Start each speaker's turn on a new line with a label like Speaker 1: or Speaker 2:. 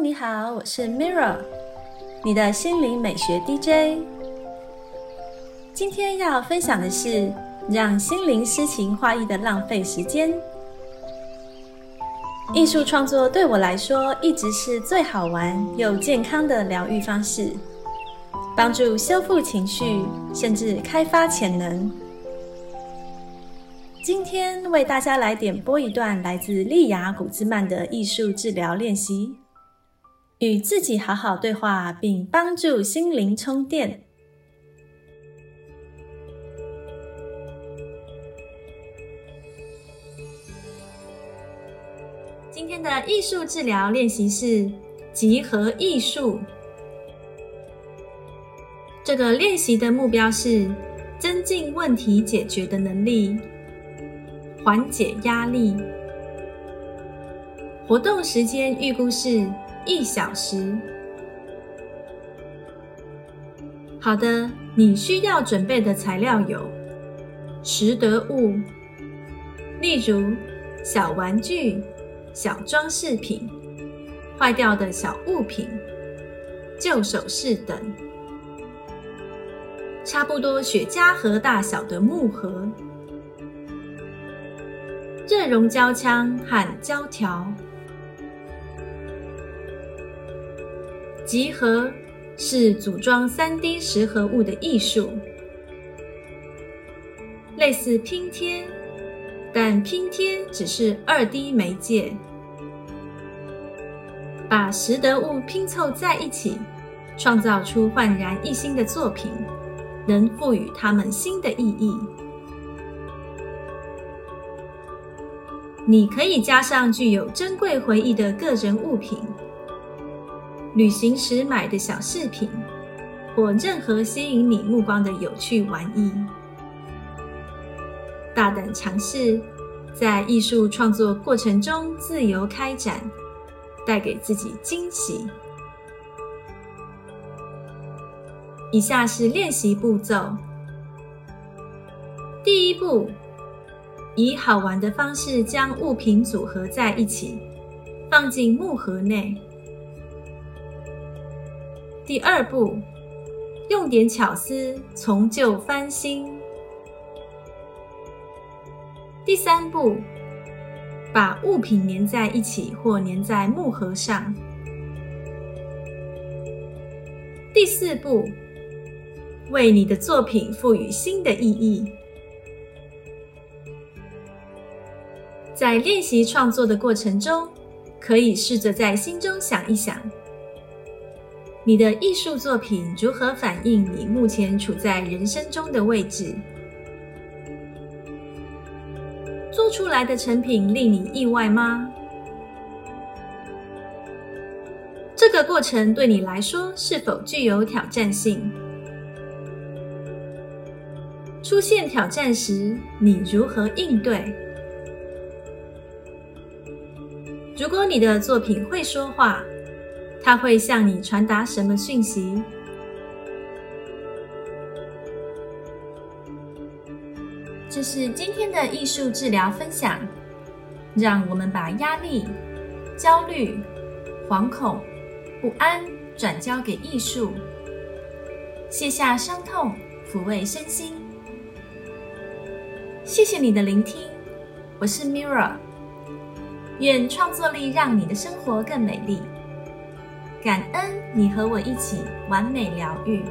Speaker 1: 你好，我是 Mirra，你的心灵美学 DJ。今天要分享的是让心灵诗情画意的浪费时间。艺术创作对我来说一直是最好玩又健康的疗愈方式，帮助修复情绪，甚至开发潜能。今天为大家来点播一段来自利亚古兹曼的艺术治疗练习，与自己好好对话，并帮助心灵充电。今天的艺术治疗练习是集合艺术。这个练习的目标是增进问题解决的能力。缓解压力。活动时间预估是一小时。好的，你需要准备的材料有拾得物，例如小玩具、小装饰品、坏掉的小物品、旧首饰等，差不多雪茄盒大小的木盒。热熔胶枪和胶条，集合是组装三 D 十合物的艺术，类似拼贴，但拼贴只是二 D 媒介，把拾得物拼凑在一起，创造出焕然一新的作品，能赋予它们新的意义。你可以加上具有珍贵回忆的个人物品、旅行时买的小饰品，或任何吸引你目光的有趣玩意。大胆尝试，在艺术创作过程中自由开展，带给自己惊喜。以下是练习步骤：第一步。以好玩的方式将物品组合在一起，放进木盒内。第二步，用点巧思从旧翻新。第三步，把物品粘在一起或粘在木盒上。第四步，为你的作品赋予新的意义。在练习创作的过程中，可以试着在心中想一想，你的艺术作品如何反映你目前处在人生中的位置。做出来的成品令你意外吗？这个过程对你来说是否具有挑战性？出现挑战时，你如何应对？如果你的作品会说话，它会向你传达什么讯息？这是今天的艺术治疗分享。让我们把压力、焦虑、惶恐、不安转交给艺术，卸下伤痛，抚慰身心。谢谢你的聆听，我是 Mirra。愿创作力让你的生活更美丽。感恩你和我一起完美疗愈。